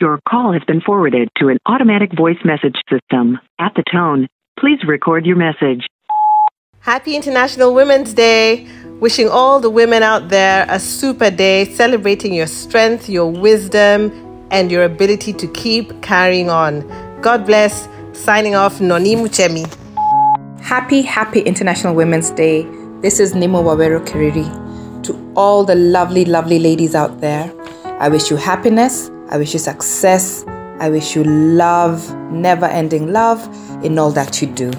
Your call has been forwarded to an automatic voice message system. At the tone, please record your message. Happy International Women's Day. Wishing all the women out there a super day, celebrating your strength, your wisdom, and your ability to keep carrying on. God bless. Signing off, Noni Muchemi. Happy, happy International Women's Day. This is Nimo Wawero Kiriri. To all the lovely, lovely ladies out there, I wish you happiness, I wish you success, I wish you love, never ending love in all that you do.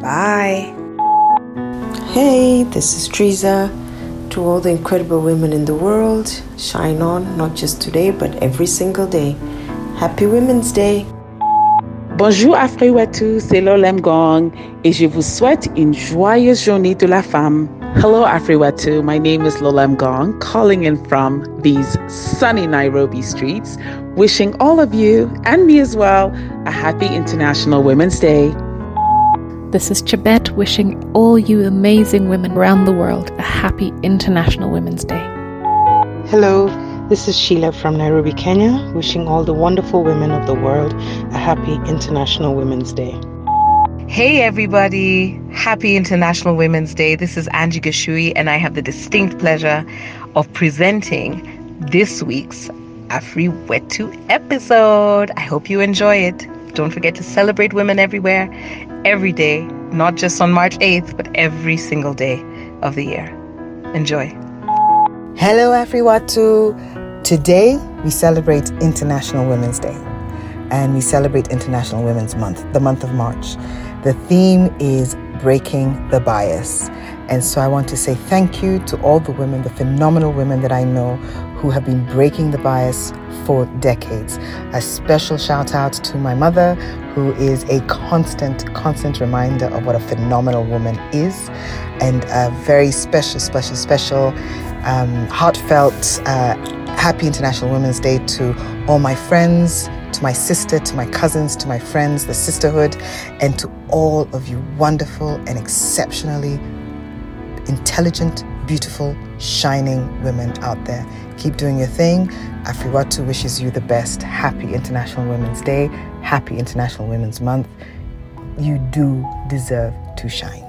Bye. Hey, this is Teresa. To all the incredible women in the world, shine on, not just today, but every single day. Happy Women's Day! Bonjour Afriwatu, c'est Lolem Gong et je vous souhaite une joyeuse journée de la femme. Hello Afriwatu, my name is Lolem Gong, calling in from these sunny Nairobi streets, wishing all of you and me as well a happy International Women's Day. This is Chibet wishing all you amazing women around the world a happy International Women's Day. Hello, this is Sheila from Nairobi, Kenya, wishing all the wonderful women of the world a happy International Women's Day. Hey everybody, happy International Women's Day. This is Angie Gashui, and I have the distinct pleasure of presenting this week's Afri Wetu episode. I hope you enjoy it. Don't forget to celebrate women everywhere, every day, not just on March 8th, but every single day of the year. Enjoy. Hello, Afriwatu. Today we celebrate International Women's Day and we celebrate International Women's Month, the month of March. The theme is breaking the bias. And so I want to say thank you to all the women, the phenomenal women that I know who have been breaking the bias for decades. A special shout out to my mother, who is a constant, constant reminder of what a phenomenal woman is, and a very special, special, special, um, heartfelt, uh, happy International Women's Day to all my friends, to my sister, to my cousins, to my friends, the sisterhood, and to all of you wonderful and exceptionally intelligent, beautiful, shining women out there. Keep doing your thing. Afriwatu wishes you the best. Happy International Women's Day. Happy International Women's Month. You do deserve to shine.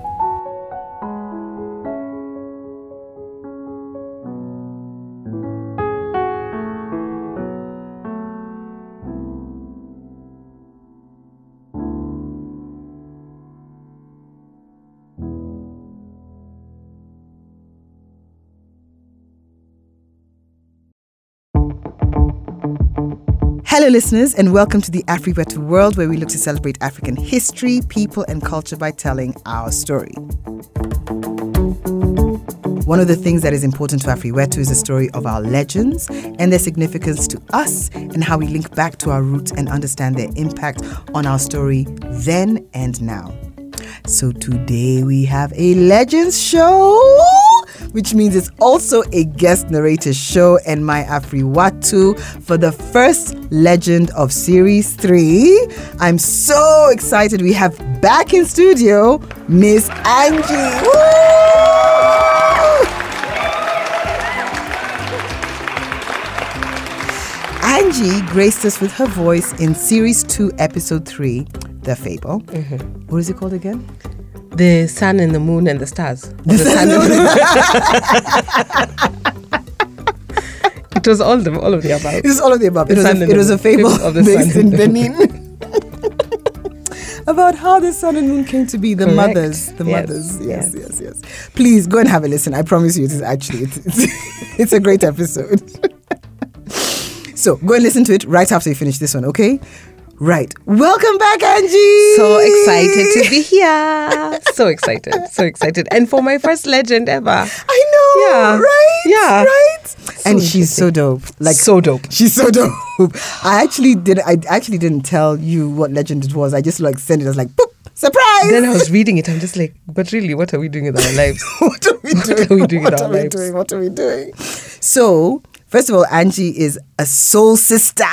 Listeners, and welcome to the AfriWetu world where we look to celebrate African history, people, and culture by telling our story. One of the things that is important to AfriWetu is the story of our legends and their significance to us and how we link back to our roots and understand their impact on our story then and now. So today we have a legends show, which means it's also a guest narrator show and my Afriwatu for the first legend of series three. I'm so excited. We have back in studio Miss Angie. Woo! Angie graced us with her voice in series two, episode three, The Fable. Mm-hmm. What is it called again? The sun and the moon and the stars. The sun and It was all the all of the above. It was all of the above. The it was, a, it was a fable of the based sun in Benin. About how the sun and moon came to be, the Correct. mothers, the Yes, mothers. Yes, yes. yes, yes, Please go and have a listen. I promise you, it is actually it's it's, it's a great episode. so go and listen to it right after you finish this one, okay? Right. Welcome back, Angie. So excited to be here. So excited. So excited. And for my first legend ever. I know. Yeah. Right. Yeah. Right. and she's so dope. Like so dope. She's so dope. I actually didn't I actually didn't tell you what legend it was. I just like sent it. as like, boop, surprise. Then I was reading it. I'm just like, but really, what are we doing with our lives? what are we What doing? are we doing with what our are we lives? doing? What are we doing? So, first of all, Angie is a soul sister,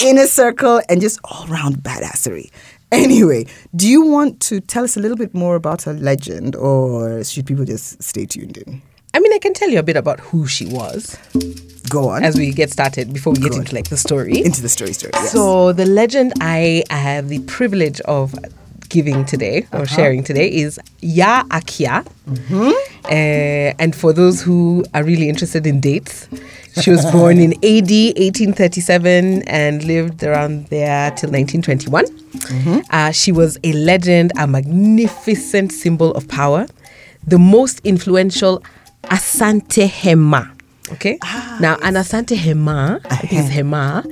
inner circle, and just all round badassery. Anyway, do you want to tell us a little bit more about her legend, or should people just stay tuned in? I mean, I can tell you a bit about who she was. Go on. As we get started, before we get on. into like the story. Into the story story. Yes. So the legend I have the privilege of giving today or sharing today is Ya Akyaa. Uh, and for those who are really interested in dates, she was born in AD 1837 and lived around there till 1921. Uh, she was a legend, a magnificent symbol of power, the most influential Asante Hema. Okay. now, an Asante Hema, it's Hema,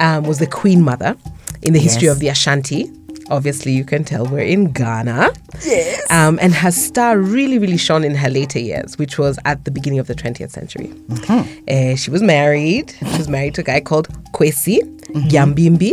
um, was the queen mother in the history Yes. of the Ashanti. Obviously, you can tell we're in Ghana. Yes. Um, and her star really, really shone in her later years, which was at the beginning of the 20th century. Uh, she was married. She was married to a guy called Kwesi Gyambibi.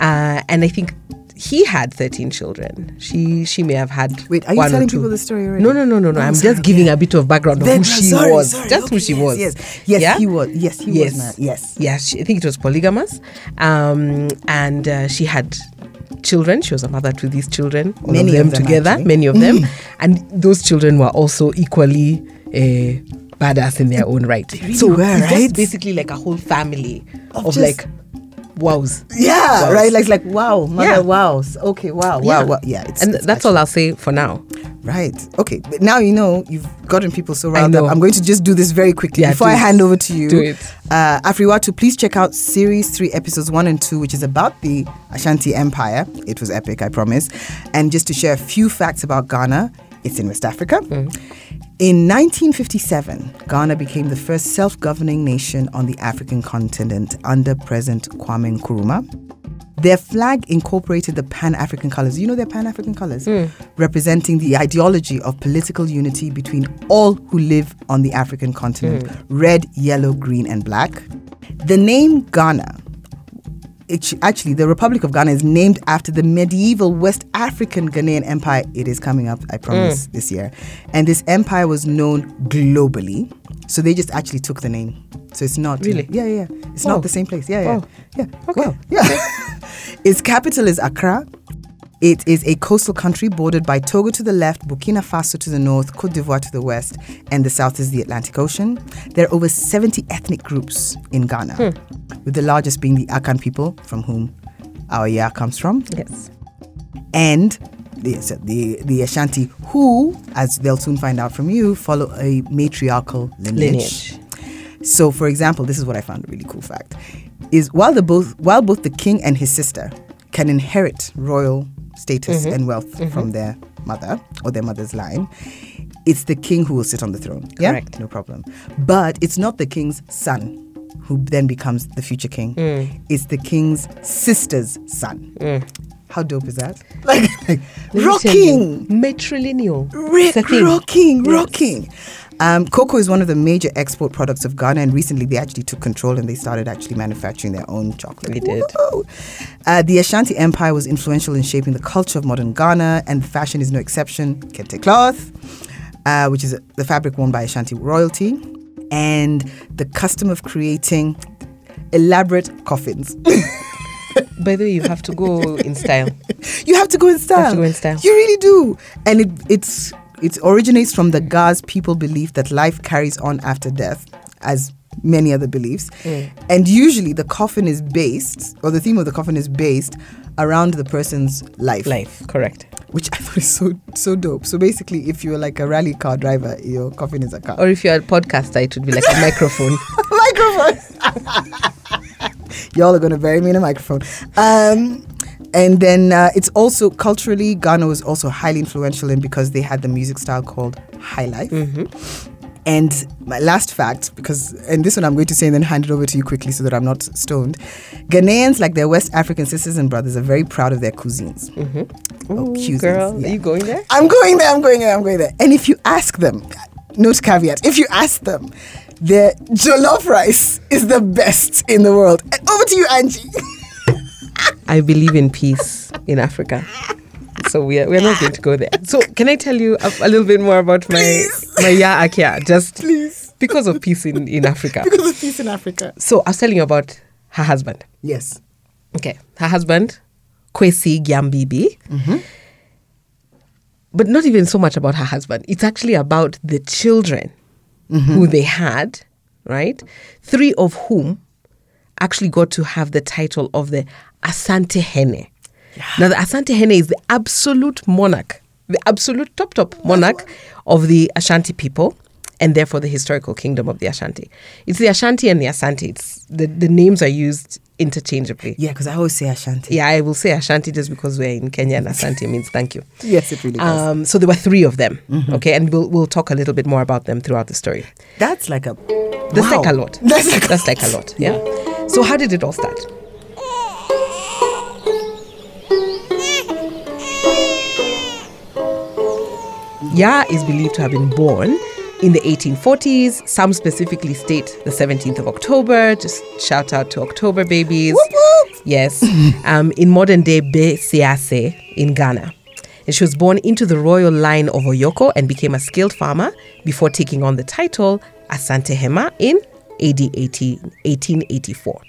Uh, and I think he had 13 children. She she may have had. Wait, are you telling people the story already? No, no, no, no, no. I'm sorry, just giving okay. a bit of background of Then- who she sorry, was. sorry, just who she yes, was. yes. Yes, he was. Yes, he was mad. Yes. Yes, she, I think it was polygamous. Um, and uh, she had children. She was a mother to these children, all Many of them, of them, together, actually. many of them. and those children were also equally uh, badass in their own right. really so were, right? basically like a whole family of, just- like wows. Yeah, Wows. right. Like like wow, mother Yeah. wows. Okay, wow, wow, wow. Yeah, it's, and it's that's all I'll say for now. Right. Okay. But now you know you've gotten people so riled up. I'm going to just do this very quickly Yeah, before I hand over to you. Do it. Uh, Afriwatu, please check out series three, episodes one and two, which is about the Ashanti Empire. It was epic, I promise. And just to share a few facts about Ghana, it's in West Africa. In 1957, Ghana became the first self governing nation on the African continent under President Kwame Nkrumah. Their flag incorporated the Pan African colors. You know their Pan African colors? Hmm. Representing the ideology of political unity between all who live on the African continent hmm. red, yellow, green, and black. The name Ghana it, actually, the Republic of Ghana is named after the medieval West African Ghanaian Empire. It is coming up, I promise, mm. this year. And this empire was known globally. So they just actually took the name. So it's not Really? Yeah, yeah. yeah. It's Wow. not the same place. Yeah, yeah. Wow. Yeah. Okay. Wow. Yeah. its capital is Accra. It is a coastal country bordered by Togo to the left, Burkina Faso to the north, Cote d'Ivoire to the west, and the south is the Atlantic Ocean. There are over 70 ethnic groups in Ghana, hmm. with the largest being the Akan people, from whom our Ya comes from, Yes. and the, the, the Ashanti, who, as they'll soon find out from you, follow a matriarchal lineage. Lineage. So, for example, this is what I found a really cool fact: is while the both while both the king and his sister can inherit royal status Mm-hmm. and wealth from their mother or their mother's line, it's the king who will sit on the throne. Yeah? Correct. no problem. But it's not the king's son who then becomes the future king. Mm. It's the king's sister's son. How dope is that? Like, like Let me tell rocking. you, Matrilineal. It's rocking, Yes. rocking. Um, cocoa is one of the major export products of Ghana, and recently they actually took control and they started actually manufacturing their own chocolate. They did. Uh, the Ashanti Empire was influential in shaping the culture of modern Ghana, and fashion is no exception. Kente cloth, uh, which is the fabric worn by Ashanti royalty, and the custom of creating elaborate coffins. By the way, you have to go in style. You have to go in style. to go in style. You really do. And it it's it originates from the Gaz people belief that life carries on after death, as many other beliefs. Mm. And usually the coffin is based, or the theme of the coffin is based around the person's life. Life, correct. Which I thought is so so dope. So basically if you're like a rally car driver, your coffin is a car. Or if you're a podcaster, it would be like a microphone. microphone. Y'all are going to bury me in a microphone. Um, and then uh, it's also culturally, Ghana was also highly influential in because they had the music style called high life. And my last fact, because, and this one I'm going to say and then hand it over to you quickly so that I'm not stoned. Ghanaians, like their West African sisters and brothers, are very proud of their cuisines. Oh, Ooh, cuisines, girl, yeah. are you going there? I'm going there, I'm going there, I'm going there. And if you ask them, note caveat, if you ask them, their jollof rice is the best in the world. And over to you, Angie. I believe in peace in Africa. So we are, we're not going to go there. So can I tell you a, a little bit more about my my Ya Akyaa? Just Please. because of peace in, in Africa. Because of peace in Africa. So I was telling you about her husband. Yes. Okay, her husband, Kwesi Gyambibi. Mm-hmm. But not even so much about her husband. It's actually about the children mm-hmm. who they had, right? Three of whom actually got to have the title of the Asante Hene. Now, the Asante Hene is the absolute monarch, the absolute top, top monarch of the Ashanti people, and therefore the historical kingdom of the Ashanti. It's the Ashanti and the Asante. It's the, the names are used interchangeably. Yeah, because I always say Ashanti. Yeah, I will say Ashanti just because we're in Kenya and Asante means thank you. Yes, it really does. Um, so there were three of them. Okay, and we'll we'll talk a little bit more about them throughout the story. That's like a. That's wow. like a lot. That's like a, That's like a lot. Yeah. So how did it all start? Ya is believed to have been born in the 1840s. Some specifically state the 17th of October. Just shout out to October babies. Yes. um, in modern day Besease in Ghana. And she was born into the royal line of Oyoko and became a skilled farmer before taking on the title Asante Hema in AD 18, 1884.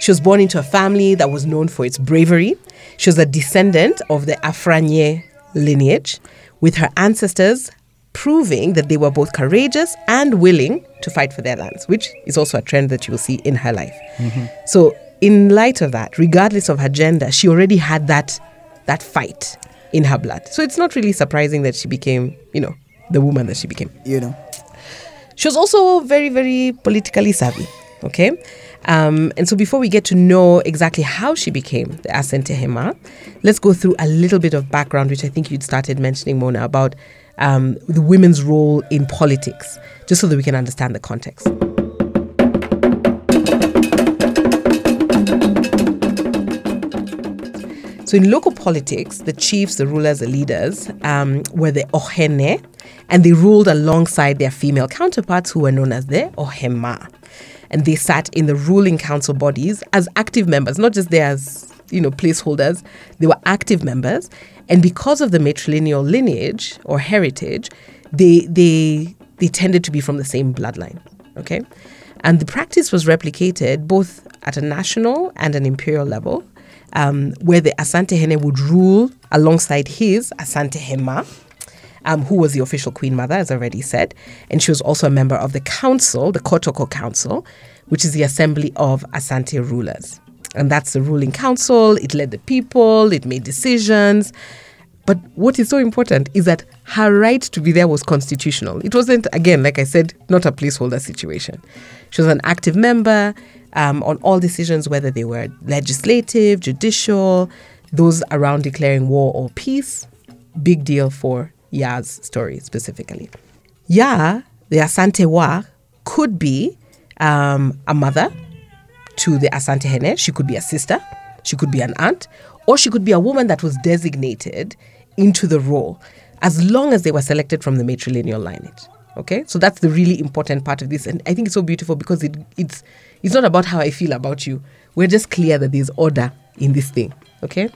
She was born into a family that was known for its bravery. She was a descendant of the Afranye lineage, with her ancestors proving that they were both courageous and willing to fight for their lands, which is also a trend that you will see in her life. Mm-hmm. So, in light of that, regardless of her gender, she already had that that fight in her blood. So it's not really surprising that she became, you know, the woman that she became. You know. She was also very, very politically savvy. Okay. Um, and so before we get to know exactly how she became the Asante Hema, let's go through a little bit of background, which I think you'd started mentioning, Mona, about um, the women's role in politics, just so that we can understand the context. So in local politics, the chiefs, the rulers, the leaders um, were the Ohene, and they ruled alongside their female counterparts who were known as the Ohema. And they sat in the ruling council bodies as active members, not just there as you know placeholders. They were active members, and because of the matrilineal lineage or heritage, they they they tended to be from the same bloodline. Okay, and the practice was replicated both at a national and an imperial level um, where the Asante Hene would rule alongside his Asante Hema, um, who was the official queen mother, as I already said. And she was also a member of the council, the Kotoko Council, which is the assembly of Asante rulers. And that's the ruling council. It led the people, it made decisions. But what is so important is that her right to be there was constitutional. It wasn't, again, like I said, not a placeholder situation. She was an active member um, on all decisions, whether they were legislative, judicial, those around declaring war or peace. Big deal for Ya's story specifically. Ya, the Asante Wa, could be um, a mother to the Asante Hene. She could be a sister, she could be an aunt, or she could be a woman that was designated into the role as long as they were selected from the matrilineal lineage. Okay, so that's the really important part of this, and I think it's so beautiful because it, it's it's not about how I feel about you. We're just clear that there's order in this thing. Okay,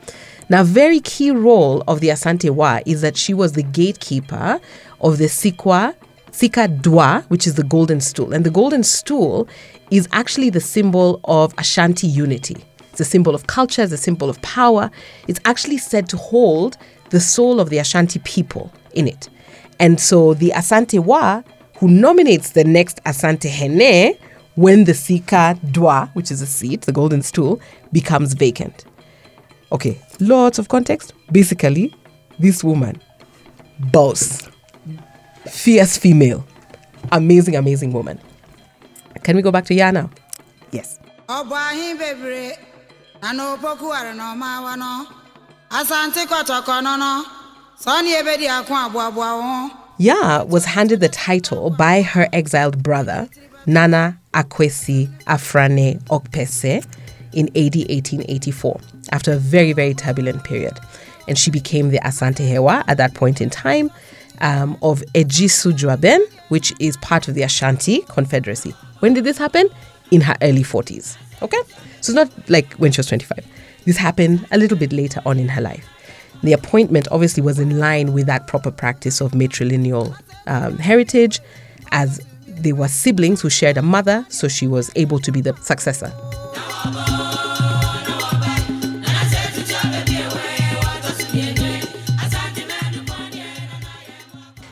now a very key role of the Asante Wa is that she was the gatekeeper of the Sikwa Sika Dwa, which is the golden stool, and the golden stool is actually the symbol of Ashanti unity. It's a symbol of culture, it's a symbol of power. It's actually said to hold the soul of the Ashanti people in it. And so the Asante Wa, who nominates the next Asante Hene when the Sika Dwa, which is a seat, the golden stool, becomes vacant. Okay, lots of context. Basically, this woman, boss, fierce female, amazing, amazing woman. Can we go back to Ya now? Yes. ọbụ anyị bebiri na n'opokwuwara n'ọmawa nọ asante kọtọkọ nọ nọ sọni ebe dị akụ abụọ abụọ hụ Ya was handed the title by her exiled brother, Nana Akwesi Afrane Okpese, in AD 1884, after a very, very turbulent period. And she became the Asante Hewa at that point in time um, of Ejisu Juaben, which is part of the Ashanti Confederacy. When did this happen? In her early 40s. Okay? So it's not like when she was 25. This happened a little bit later on in her life. The appointment obviously was in line with that proper practice of matrilineal um, heritage, as they were siblings who shared a mother, so she was able to be the successor.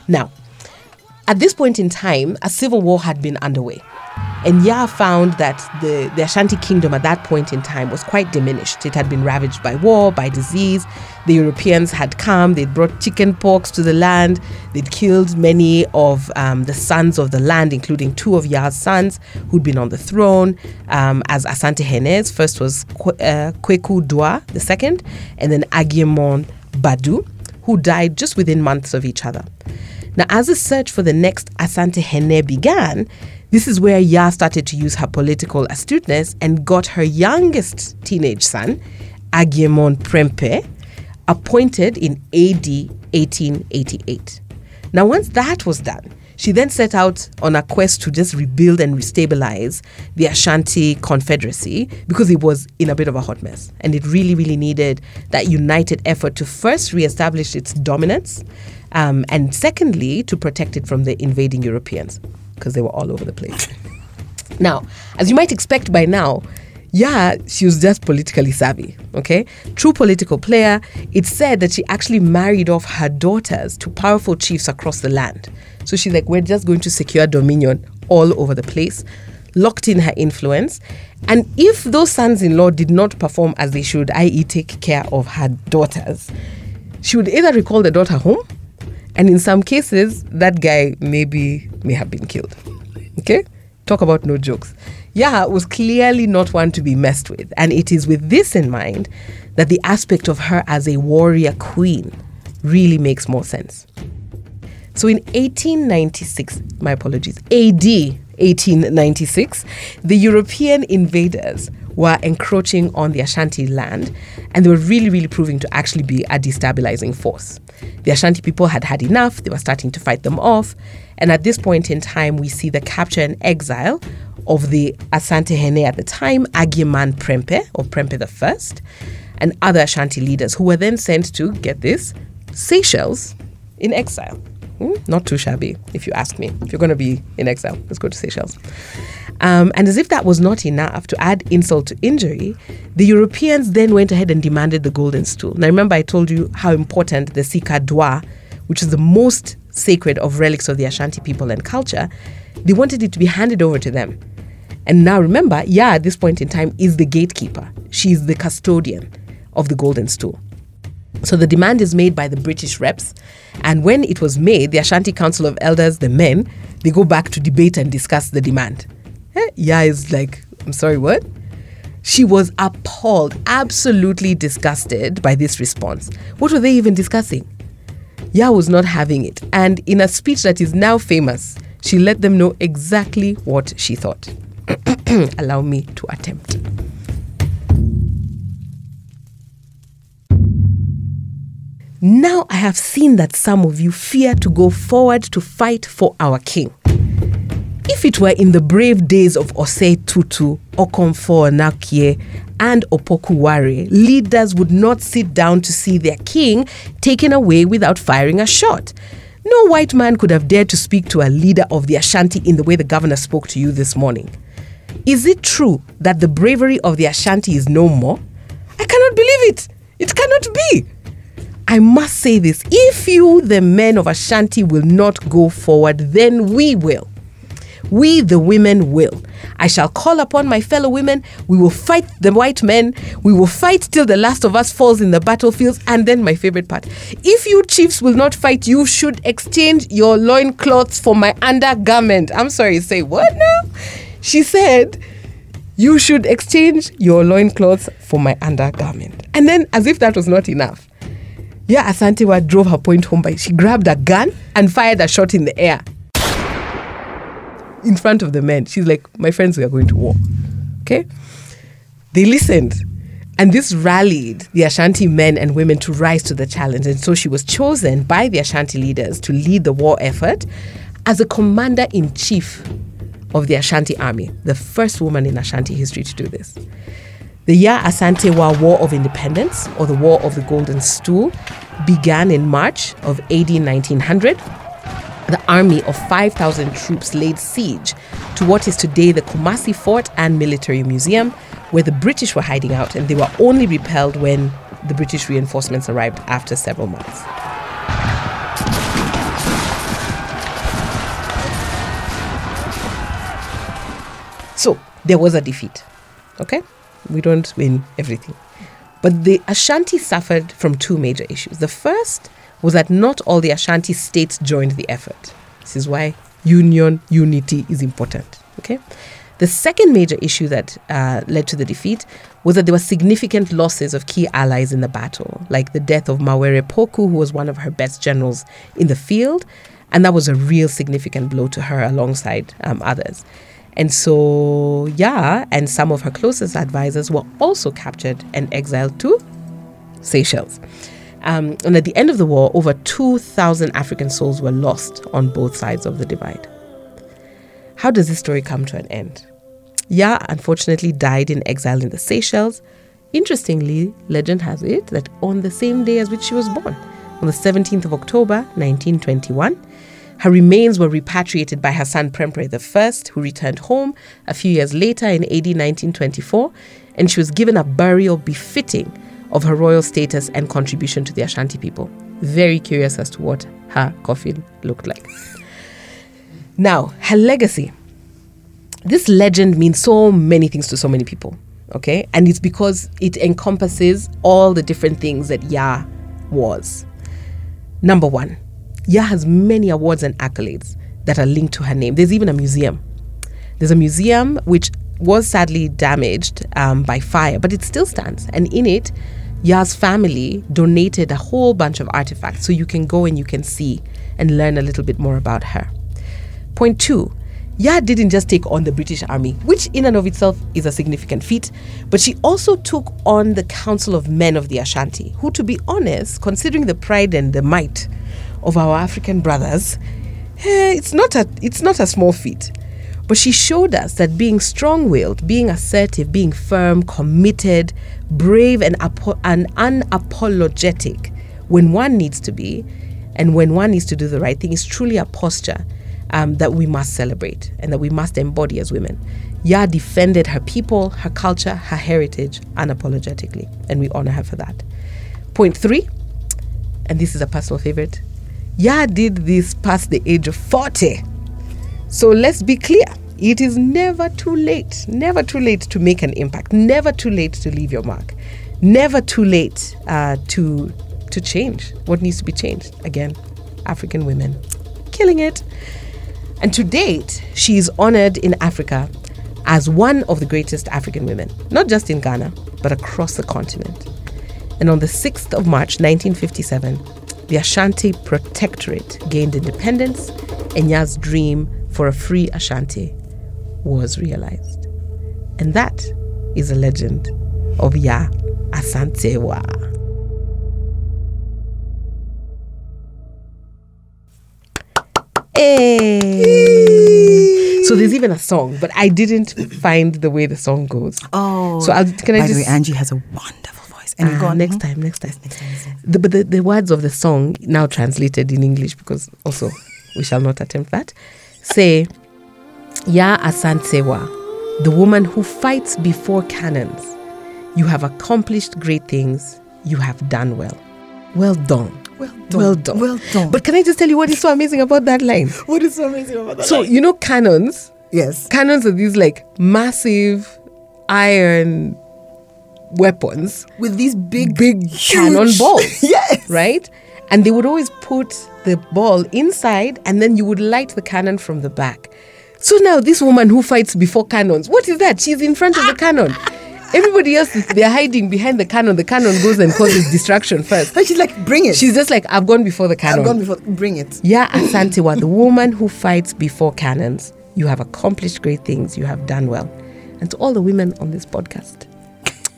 Now, at this point in time, a civil war had been underway. And Yaa found that the, the Ashanti kingdom at that point in time was quite diminished. It had been ravaged by war, by disease. The Europeans had come, they'd brought chicken pox to the land, they'd killed many of um, the sons of the land, including two of Yaa's sons who'd been on the throne um, as Asante Henes. First was uh, Kweku Dua, the second, and then Agyeman Badu, who died just within months of each other. Now, as the search for the next Asante Hene began, this is where Ya started to use her political astuteness and got her youngest teenage son, Agyeman Prempeh, appointed in AD 1888. Now, once that was done, she then set out on a quest to just rebuild and restabilize the Ashanti Confederacy because it was in a bit of a hot mess. And it really, really needed that united effort to first reestablish its dominance um, and secondly, to protect it from the invading Europeans because they were all over the place. now, as you might expect by now, yeah, she was just politically savvy, okay? True political player. It's said that she actually married off her daughters to powerful chiefs across the land. So she's like, we're just going to secure dominion all over the place, locked in her influence. And if those sons in law did not perform as they should, i.e., take care of her daughters, she would either recall the daughter home, and in some cases, that guy maybe may have been killed. Okay? Talk about no jokes. Yaa was clearly not one to be messed with. And it is with this in mind that the aspect of her as a warrior queen really makes more sense. So in 1896, my apologies, AD 1896, the European invaders were encroaching on the Ashanti land and they were really, really proving to actually be a destabilizing force. The Ashanti people had had enough, they were starting to fight them off. And at this point in time, we see the capture and exile of the Asante Hene at the time, Agyeman Prempeh, or the First, and other Ashanti leaders who were then sent to, get this, Seychelles in exile. Hmm? Not too shabby, if you ask me. If you're going to be in exile, let's go to Seychelles. Um, and as if that was not enough to add insult to injury, the Europeans then went ahead and demanded the golden stool. Now, remember, I told you how important the Sika Dwa, which is the most sacred of relics of the Ashanti people and culture, they wanted it to be handed over to them. And now remember, Yaa, at this point in time, is the gatekeeper. She is the custodian of the golden stool. So the demand is made by the British reps. And when it was made, the Ashanti Council of Elders, the men, they go back to debate and discuss the demand. Eh? Yaa is like, I'm sorry, what? She was appalled, absolutely disgusted by this response. What were they even discussing? Yaa was not having it. And in a speech that is now famous, she let them know exactly what she thought. Allow me to attempt. Now I have seen that some of you fear to go forward to fight for our king. If it were in the brave days of Osei Tutu, Okomfo Anokye, and Opoku Ware, leaders would not sit down to see their king taken away without firing a shot. No white man could have dared to speak to a leader of the Ashanti in the way the governor spoke to you this morning. Is it true that the bravery of the Ashanti is no more? I cannot believe it. It cannot be. I must say this if you, the men of Ashanti, will not go forward, then we will. We, the women, will. I shall call upon my fellow women. We will fight the white men. We will fight till the last of us falls in the battlefields. And then, my favorite part if you chiefs will not fight, you should exchange your loincloths for my undergarment. I'm sorry, say what now? She said, You should exchange your loincloths for my undergarment. And then, as if that was not enough, yeah, Asantewa drove her point home by she grabbed a gun and fired a shot in the air in front of the men. She's like, My friends, we are going to war. Okay? They listened. And this rallied the Ashanti men and women to rise to the challenge. And so she was chosen by the Ashanti leaders to lead the war effort as a commander in chief of the Ashanti army, the first woman in Ashanti history to do this. The Ya Asante War of Independence, or the War of the Golden Stool, began in March of AD 1900. The army of 5,000 troops laid siege to what is today the Kumasi Fort and Military Museum, where the British were hiding out, and they were only repelled when the British reinforcements arrived after several months. So there was a defeat. Okay? We don't win everything. But the Ashanti suffered from two major issues. The first was that not all the Ashanti states joined the effort. This is why union, unity is important. Okay? The second major issue that uh, led to the defeat was that there were significant losses of key allies in the battle, like the death of Mawere Poku, who was one of her best generals in the field, and that was a real significant blow to her alongside um, others. And so, yeah, and some of her closest advisors were also captured and exiled to Seychelles. Um, and at the end of the war, over 2,000 African souls were lost on both sides of the divide. How does this story come to an end? Ya unfortunately died in exile in the Seychelles. Interestingly, legend has it that on the same day as which she was born, on the 17th of October 1921, her remains were repatriated by her son Prempeh I, who returned home a few years later in AD 1924, and she was given a burial befitting of her royal status and contribution to the Ashanti people. Very curious as to what her coffin looked like. Now, her legacy. This legend means so many things to so many people, okay? And it's because it encompasses all the different things that Ya was. Number one, Ya has many awards and accolades that are linked to her name. There's even a museum. There's a museum which was sadly damaged um, by fire, but it still stands. And in it, Ya's family donated a whole bunch of artifacts so you can go and you can see and learn a little bit more about her. Point two, Ya didn't just take on the British Army, which in and of itself is a significant feat, but she also took on the Council of Men of the Ashanti, who, to be honest, considering the pride and the might of our African brothers, eh, it's not a it's not a small feat. But she showed us that being strong-willed, being assertive, being firm, committed, brave, and, apo- and unapologetic when one needs to be, and when one needs to do the right thing, is truly a posture um, that we must celebrate and that we must embody as women. Ya defended her people, her culture, her heritage unapologetically, and we honor her for that. Point three, and this is a personal favorite Ya did this past the age of 40. So let's be clear. It is never too late, never too late to make an impact, never too late to leave your mark, never too late uh, to to change what needs to be changed. Again, African women killing it. And to date, she is honored in Africa as one of the greatest African women, not just in Ghana, but across the continent. And on the 6th of March 1957, the Ashanti Protectorate gained independence, and Ya's dream for a free Ashanti was realized. And that is a legend of Ya Asantewa. Hey. So there's even a song, but I didn't find the way the song goes. Oh. So I'll, can I By just the way, Angie has a wonderful And you go on next time, next time. The, but the, the words of the song, now translated in English, because also we shall not attempt that, say, Ya Asantewa, the woman who fights before cannons. You have accomplished great things. You have done well. Well done. Well done. Well done. Well done. But can I just tell you what is so amazing about that line? what is so amazing about that? So, you know, cannons, yes. cannons are these like massive iron weapons With these big, big cannon balls. yes. Right? And they would always put the ball inside and then you would light the cannon from the back. So now this woman who fights before cannons, what is that? She's in front of the cannon. Everybody else, is they're hiding behind the cannon. The cannon goes and causes distraction first. And she's like, bring it. She's just like, I've gone before the cannon. I've gone before. Bring it. Ya Asantewa, the woman who fights before cannons. You have accomplished great things. You have done well. And to all the women on this podcast,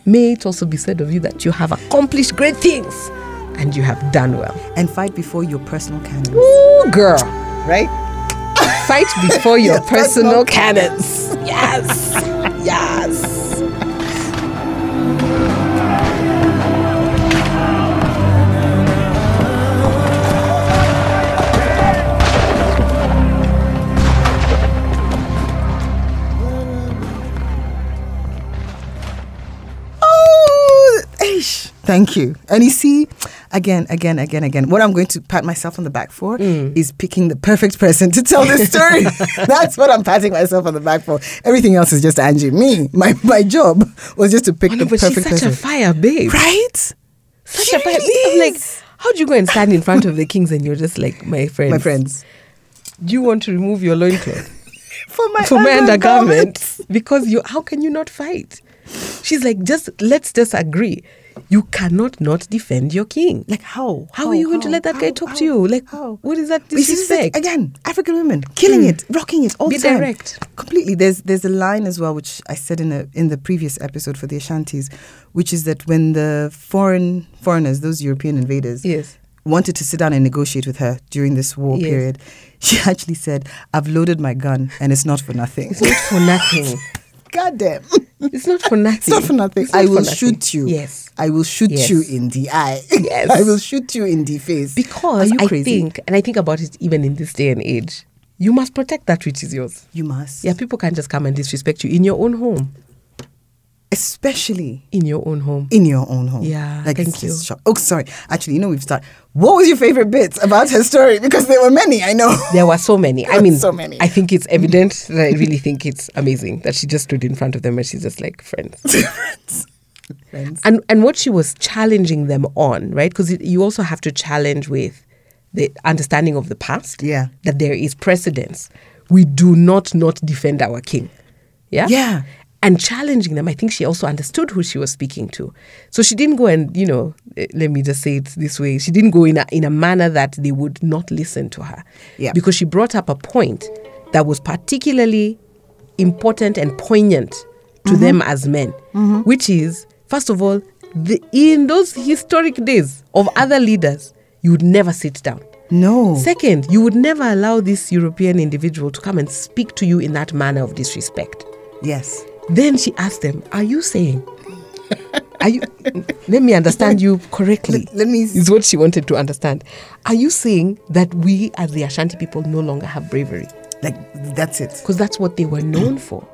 may it also be said of you that you have accomplished great things and you have done well. And fight before your personal cannons. Ooh, girl. Right? Fight before your personal cannons. Yes. yes. Oh. Thank you. And you see, again, again, again, again, what I'm going to pat myself on the back for Mm. is picking the perfect person to tell this story. That's what I'm patting myself on the back for. Everything else is just Angie. Me, my, my job was just to pick the but she's perfect such person. a fire babe. right? Such She a fire. I'm like, how do you go and stand in front of the kings and you're just like, my friends? My friends. Do you want to remove your loincloth? For my, for my undergarments because you how can you not fight she's like just let's just agree you cannot not defend your king Like how? how, are you going to let that guy talk how, to you like how? what is that This is again, African women killing hmm. it, rocking it all Be the time. direct. Completely. There's there's a line as well which I said in a in the previous episode for the Ashantis, which is that when the foreign foreigners, those European invaders, yes wanted to sit down and negotiate with her during this war Yes. period, she actually said, "I've loaded my gun and it's not for nothing." it's not for nothing God damn. it's not for nothing It's not for nothing. Not I will nothing. shoot you. yes I will shoot Yes. you in the eye. Yes. I will shoot you in the face. because Are you i think and i think about it even in this day and age you must protect that which is yours you must. yeah people can't just come and disrespect you in your own home Especially in your own home in your own home. Yeah, like thank it's you. Oh, sorry. Actually, you know we've started. What was your favorite bits about her story? Because there were many. I know. There were so many. I mean, so many. I think it's evident that I really think it's amazing that she just stood in front of them and she's just like friends. Friends. and and what she was challenging them on, right? Because you also have to challenge with the understanding of the past. Yeah. That there is precedence. We do not not defend our king. Yeah. Yeah. And challenging them, I think she also understood who she was speaking to. So she didn't go and, you know, eh, let me just say it this way. She didn't go in a, in a manner that they would not listen to her. Yeah. Because she brought up a point that was particularly important and poignant to Mm-hmm. them as men, which is, first of all, the, in those historic days of other leaders, you would never sit down. No. Second, you would never allow this European individual to come and speak to you in that manner of disrespect. yes. Then she asked them, Are you saying? Are you let me understand you correctly. Let, let me. Is what she wanted to understand. Are you saying that we as the Ashanti people no longer have bravery? Like that's it. Because that's what they were known for.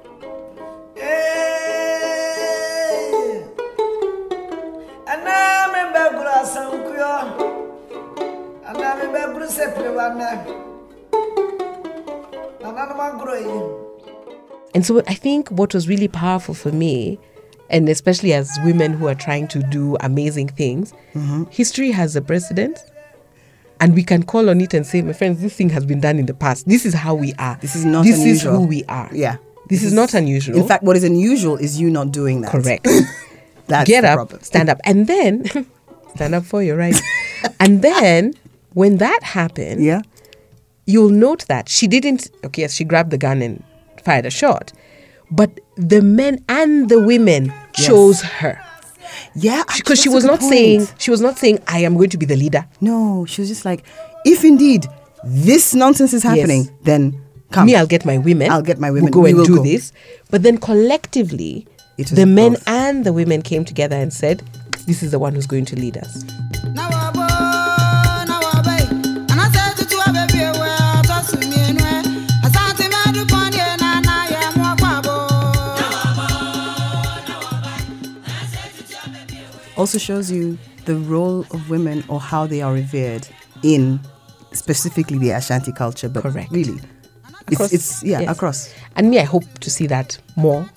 And so I think what was really powerful for me, and especially as women who are trying to do amazing things, mm-hmm. history has a precedent. And we can call on it and say, my friends, this thing has been done in the past. This is how we are. This is not unusual This unusual. is who we are. Yeah. This, is, not unusual. In fact, what is unusual is you not doing that. correct. That's Get the up, problem. stand up, and then stand up for your right. and then when that happened, Yeah. you'll note that she didn't okay yes she grabbed the gun and fired a shot but the men and the women chose her Yeah. because she was not good saying she was not saying i am going to be the leader No, she was just like, if indeed this nonsense is happening, Yes. then come. me i'll get my women I'll get my women. we'll women. go We and will do go. this but then collectively It the men both. and the women came together and said this is the one who's going to lead us na also shows you the role of women or how they are revered in specifically the Ashanti culture, but Correct. really, Across- it's, it's yeah yes. across. And me, I hope to see that more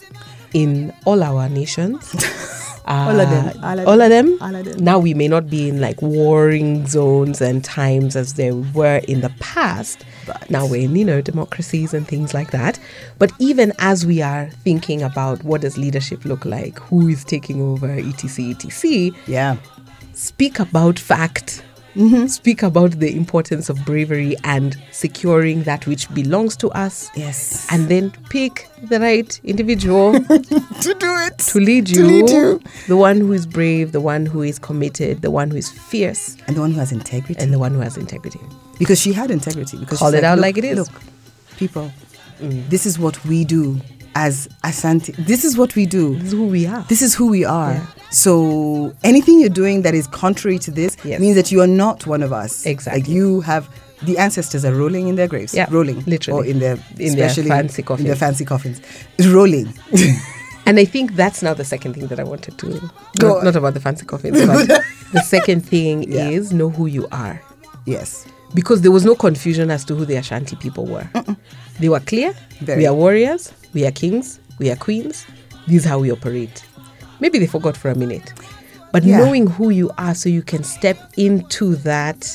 in all our nations. All of them, Uh, all of all of them. all of them. Now we may not be in like warring zones and times as there were in the past. But- now we're in, you know, democracies and things like that. But even as we are thinking about what does leadership look like, who is taking over, etc., etc., Yeah, speak about fact. Mm-hmm. Speak about the importance of bravery and securing that which belongs to us yes, and then pick the right individual to do it to lead you. To lead you. The one who is brave, the one who is committed, the one who is fierce, and the one who has integrity, and the one who has integrity. because she had integrity. Because Call it out like it is." Look, people, this is what we do as Ashanti. This is what we do. This is who we are. This is who we are. Yeah. So anything you're doing that is contrary to this Yes. means that you are not one of us. Exactly. Like you have the ancestors are rolling in their graves. Yeah, rolling literally. or in their In their especially fancy In their fancy coffins, rolling. And I think that's now the second thing that I wanted to Go not, not about the fancy coffins, but the second thing Yeah. is know who you are. Yes. Because there was no confusion as to who the Ashanti people were. They were clear. Very. We are warriors, we are kings, we are queens. This is how we operate. Maybe they forgot for a minute. But Yeah. knowing who you are so you can step into that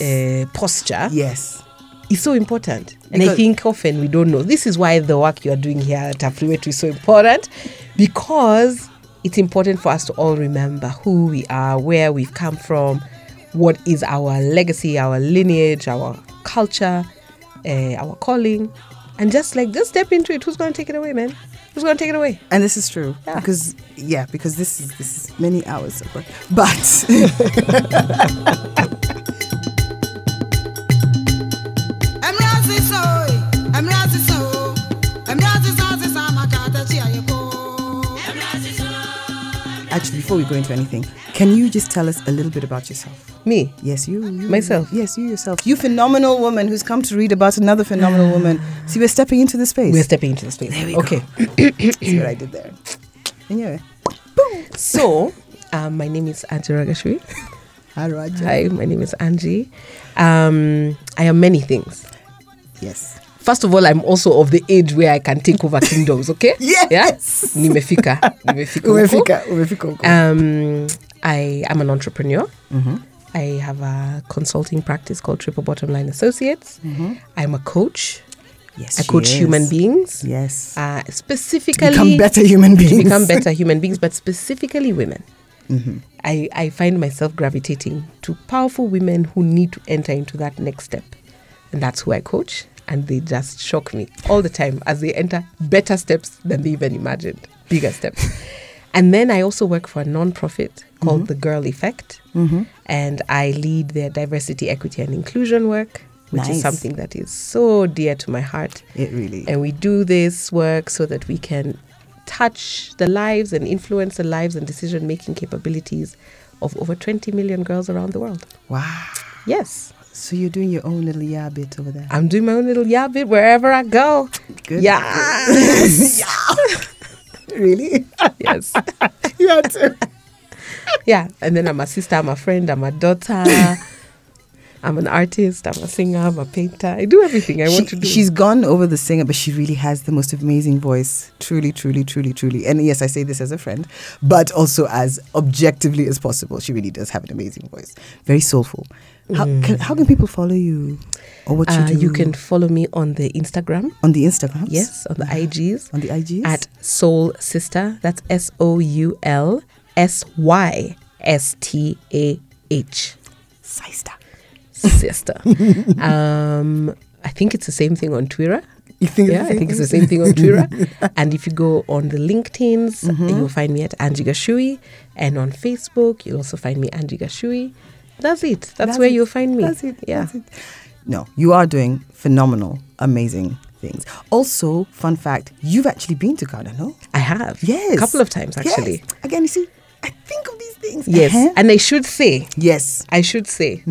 uh, posture Yes. is so important. And I think often we don't know. This is why the work you are doing here at Afriwetu is so important because it's important for us to all remember who we are, where we've come from, what is our legacy, our lineage, our culture, uh, our calling. And just like, just step into it. Who's going to take it away, man? Who's going to take it away? And this is true Yeah. because yeah, because this is this is many hours of work. But before we go into anything, can you just tell us a little bit about yourself? Me. Yes, you, you Myself? Yes, you yourself. You phenomenal woman who's come to read about another phenomenal woman. See, we're stepping into the space. We're stepping into the space. There we okay. See what I did there. Anyway, Boom. So, um, my name is Angie Ragashui. hi, Roger. Hi, my name is Angie. Um, I am many things. Yes. First of all, I'm also of the age where I can take over kingdoms, okay? Yes. Yeah? Nimefika. Nimefika. Umefika, umefika huko. Um, I am an entrepreneur. Mm-hmm. I have a consulting practice called Triple Bottom Line Associates. I'm a coach. Yes, I coach human beings. Yes. Uh, specifically, to become better human beings. to become better human beings, but specifically women. I, I find myself gravitating to powerful women who need to enter into that next step. And that's who I coach. And they just shock me all the time as they enter better steps than they even imagined, bigger steps. and then I also work for a non-profit called mm-hmm. The Girl Effect. Mm-hmm. And I lead their diversity, equity, and inclusion work, which Nice. is something that is so dear to my heart. It really. And we do this work so that we can touch the lives and influence the lives and decision making capabilities of over 20 million girls around the world. Wow. Yes. So you're doing your own little yeah bit over there. I'm doing my own little yeah bit wherever I go. Good. Yeah. Really? yes. you had to. Yeah. And then I'm a sister, I'm a friend, I'm a daughter. I'm an artist, I'm a singer, I'm a painter. I do everything I want to do. She's gone over the singer, but she really has the most amazing voice. Truly, truly, truly, truly. And yes, I say this as a friend, but also as objectively as possible. She really does have an amazing voice. Very soulful. How can how can people follow you, or what you Uh, do? you can follow me on the Instagram. on the Instagram. Yes, on the IGs. On the IGs. at Soul Sister. That's S O U L S Y S T A H. Sister. Sister. um, I think it's the same thing on Twitter. You think Yeah, I think it's the same thing on Twitter. and if you go on the LinkedIn's, you'll find me at Angie Gashui. And on Facebook, you'll also find me Angie Gashui. That's it. That's, That's where it. you'll find me. That's it. Yeah. That's it. No, you are doing phenomenal, amazing things. Also, fun fact: you've actually been to Ghana, no? I have. Yes, A couple of times, actually. Yes. Again, you see, I think of these things. Yes. Uh-huh. And I should say, yes. I should say,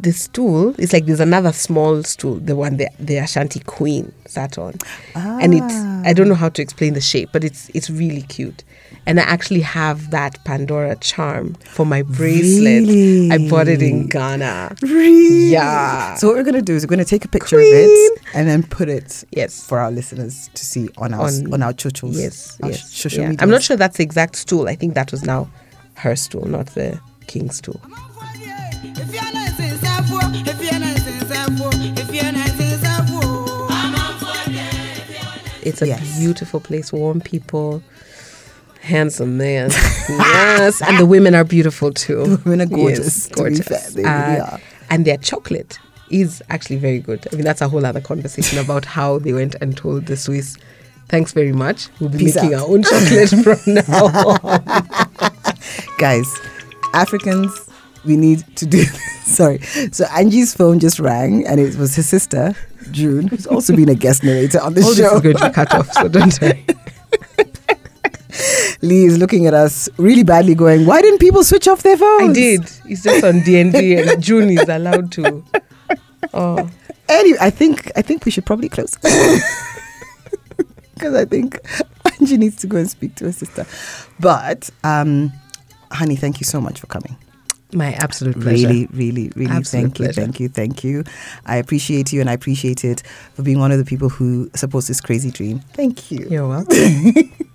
the stool is like there's another small stool, the one the, the Ashanti Queen sat on, and it's I don't know how to explain the shape, but it's it's really cute. And I actually have that Pandora charm for my bracelet. I bought it in Ghana. Really? Yeah. So what we're gonna do is we're gonna take a picture Queen. of it and then put it Yes. for our listeners to see on our On- on, our chuchos. Yes, our yes. social yeah. I'm not sure that's the exact stool. I think that was now her stool, not the king's stool. It's a Yes. beautiful place, warm people, handsome man. yes, and the women are beautiful too. The women are gorgeous, Yes, gorgeous. fair, they really. And their chocolate is actually very good. I mean, that's a whole other conversation about how they went and told the Swiss, "Thanks very much. We'll be Peace making out." our own chocolate from now on." Guys, Africans, we need to do Sorry. So Angie's phone just rang and it was her sister, June, who's also been a guest narrator on the All this show. is going to be cut off, so don't worry. Lee is looking at us really badly going, Why didn't people switch off their phones? I did. It's just on D and D, and June is allowed to. Oh, Anyway, I think I think we should probably close. Because I think Angie needs to go and speak to her sister. But, um, honey, thank you so much for coming. My absolute pleasure. Really, really, really Absolute thank you, thank you, thank you. I appreciate you and I appreciate it for being one of the people who supports this crazy dream. Thank you. You're welcome.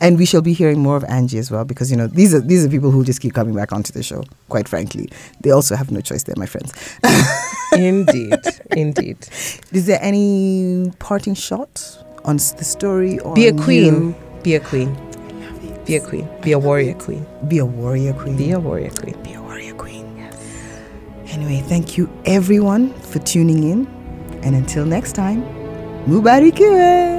And we shall be hearing more of Angie as well because you know these are these are people who just keep coming back onto the show. Quite frankly, they also have no choice. They're my friends. indeed, indeed. Is there any parting shot on the story? Or Be a queen. you? Be a queen. Be a queen. Be a warrior queen. Be a warrior queen. Be a warrior queen. Be a warrior queen. Yes. Anyway, thank you everyone for tuning in, and until next time, Mubarikiwe.